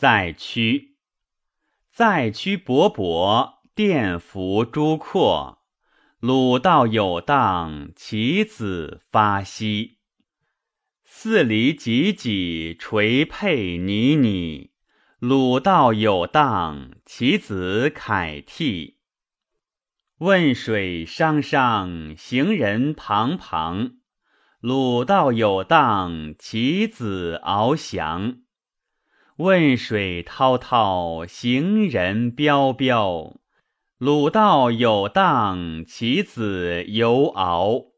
在屈，在屈勃勃，殿服诸阔。鲁道有荡，其子发兮。四离几几，垂佩泥泥。鲁道有荡，其子凯替。汶水汤汤，行人旁旁。鲁道有荡，其子翱翔。汶水滔滔，行人彪彪。鲁道有荡，其子游敖。